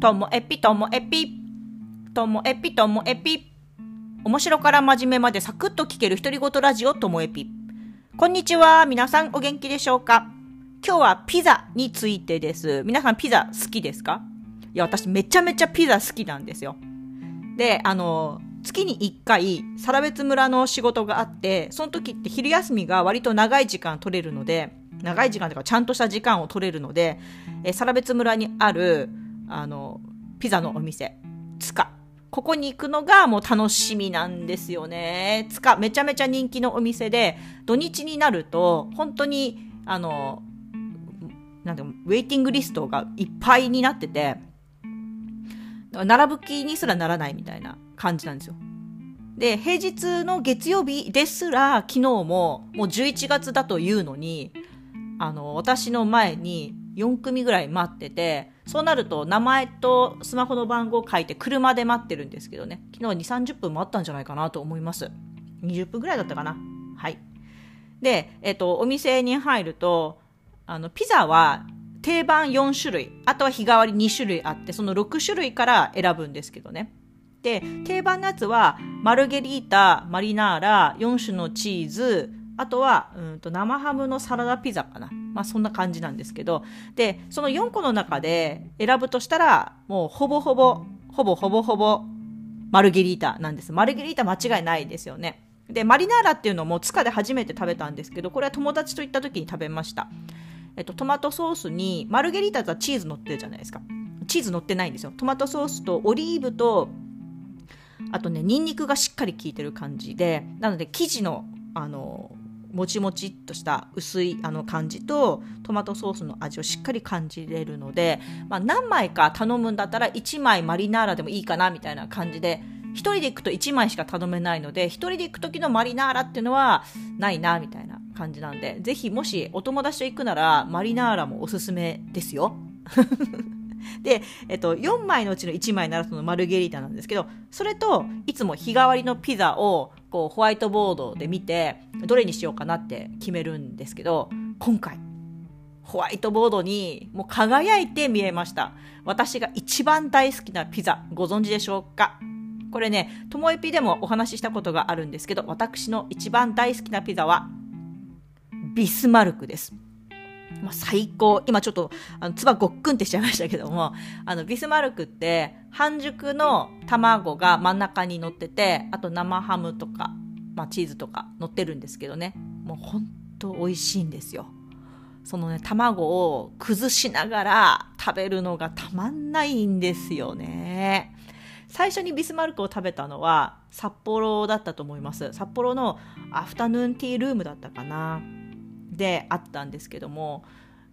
ともえぴともえぴ。ともえぴともえぴ。面白から真面目までサクッと聞ける独り言ラジオともえぴ。こんにちは。皆さんお元気でしょうか？今日はピザについてです。皆さんピザ好きですか？いや、私めちゃめちゃピザ好きなんですよ。で、あの、月に1回、サ別村の仕事があって、その時って昼休みが割と長い時間取れるので、長い時間というかちゃんとした時間を取れるので、えサ別村にある、あの、ピザのお店、つか。ここに行くのがもう楽しみなんですよね。つか、めちゃめちゃ人気のお店で、土日になると、本当に、あの、なんてウェイティングリストがいっぱいになってて、並ぶ気にすらならないみたいな感じなんですよ。で、平日の月曜日ですら、昨日ももう11月だというのに、あの、私の前に4組ぐらい待ってて、そうなると名前とスマホの番号を書いて車で待ってるんですけどね、昨日2、30分待ったんじゃないかなと思います。20分ぐらいだったかな。はい。で、えっと、お店に入ると、あの、ピザは定番4種類、あとは日替わり2種類あって、その6種類から選ぶんですけどね。で、定番のやつは、マルゲリータ、マリナーラ、4種のチーズ、あとは、うんと生ハムのサラダピザかな。まあそんな感じなんですけど、で、その4個の中で選ぶとしたら、もうほぼほぼ、ほぼほぼほぼ、マルゲリータなんです。マルゲリータ間違いないですよね。で、マリナーラっていうのも塚で初めて食べたんですけど、これは友達と行った時に食べました。えっと、トマトソースに、マルゲリータとはチーズ乗ってるじゃないですか。チーズ乗ってないんですよ。トマトソースとオリーブと、あとね、ニンニクがしっかり効いてる感じで、なので生地の、あの、もちもちっとした薄いあの感じとトマトソースの味をしっかり感じれるので、まあ、何枚か頼むんだったら1枚マリナーラでもいいかなみたいな感じで1人で行くと1枚しか頼めないので1人で行く時のマリナーラっていうのはないなみたいな感じなんでぜひもしお友達と行くならマリナーラもおすすめですよ。で、えっと、4枚のうちの1枚ならそのマルゲリータなんですけど、それと、いつも日替わりのピザを、こう、ホワイトボードで見て、どれにしようかなって決めるんですけど、今回、ホワイトボードにもう輝いて見えました。私が一番大好きなピザ、ご存知でしょうか？これね、ともえぴでもお話ししたことがあるんですけど、私の一番大好きなピザは、ビスマルクです。まあ、最高。今ちょっと、あの、つばごっくんってしちゃいましたけども、あの、ビスマルクって、半熟の卵が真ん中に乗ってて、あと生ハムとか、まあ、チーズとか乗ってるんですけどね、もうほんと美味しいんですよ。そのね、卵を崩しながら食べるのがたまんないんですよね。最初にビスマルクを食べたのは札幌だったと思います。札幌のアフタヌーンティールームだったかな。であったんですけども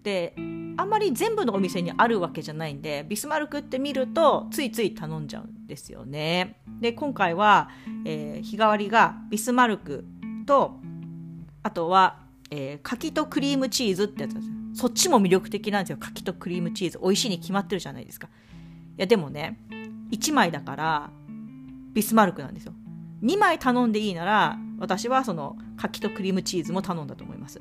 であんまり全部のお店にあるわけじゃないんでビスマルクって見るとついつい頼んじゃうんですよね。で今回は、えー、日替わりがビスマルクとあとは、えー、柿とクリームチーズってやつですそっちも魅力的なんですよ。柿とクリームチーズ。美味しいに決まってるじゃないですか。いやでもね1枚だからビスマルクなんですよ。2枚頼んでいいなら私はその柿とクリームチーズも頼んだと思います。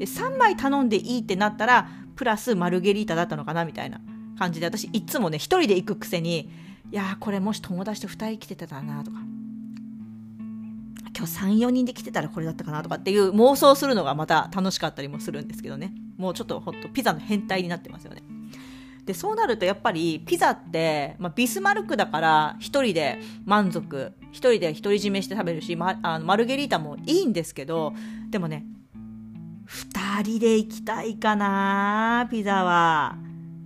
で3枚頼んでいいってなったらプラスマルゲリータだったのかなみたいな感じで私いつもね1人で行くくせにいやこれもし友達と2人来てたらなとか。今日34人で来てたらこれだったかなとかっていう妄想するのがまた楽しかったりもするんですけどね。もうちょっとほんとピザの変態になってますよね。でそうなるとやっぱりピザって、まあ、ビスマルクだから1人で満足1人で独り占めして食べるし、ま、あのマルゲリータもいいんですけどでもね2人で行きたいかなピザは。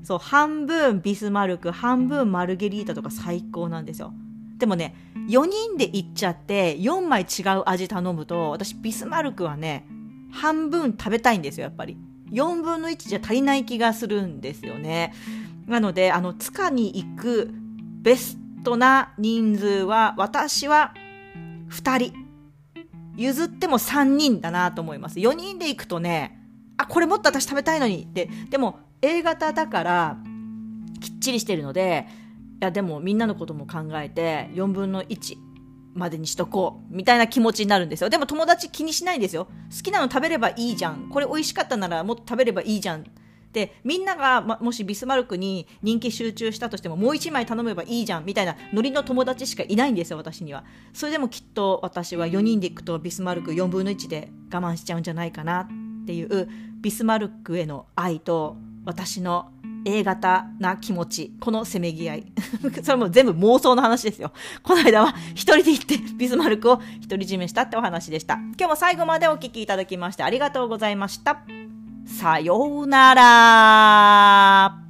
そう、半分ビスマルク、半分マルゲリータとか最高なんですよ。でもね、4人で行っちゃって4枚違う味頼むと、私ビスマルクはね、半分食べたいんですよ、やっぱり。4分の1じゃ足りない気がするんですよね。なので、あの、塚に行くベストな人数は、私は2人。譲っても3人だなと思います。4人で行くとね、あ、これもっと私食べたいのにって、でも A 型だからきっちりしてるので、いやでもみんなのことも考えて4分の1までにしとこうみたいな気持ちになるんですよ。でも友達気にしないんですよ。好きなの食べればいいじゃん。これ美味しかったならもっと食べればいいじゃんで、みんなが、ま、もしビスマルクに人気集中したとしても、もう1枚頼めばいいじゃん、みたいなノリの友達しかいないんですよ、私には。それでもきっと私は4人で行くとビスマルク4分の1で我慢しちゃうんじゃないかなっていう、ビスマルクへの愛と、私の A 型な気持ち、このせめぎ合い。それも全部妄想の話ですよ。この間は一人で行ってビスマルクを独り占めしたってお話でした。今日も最後までお聴きいただきましてありがとうございました。さようなら。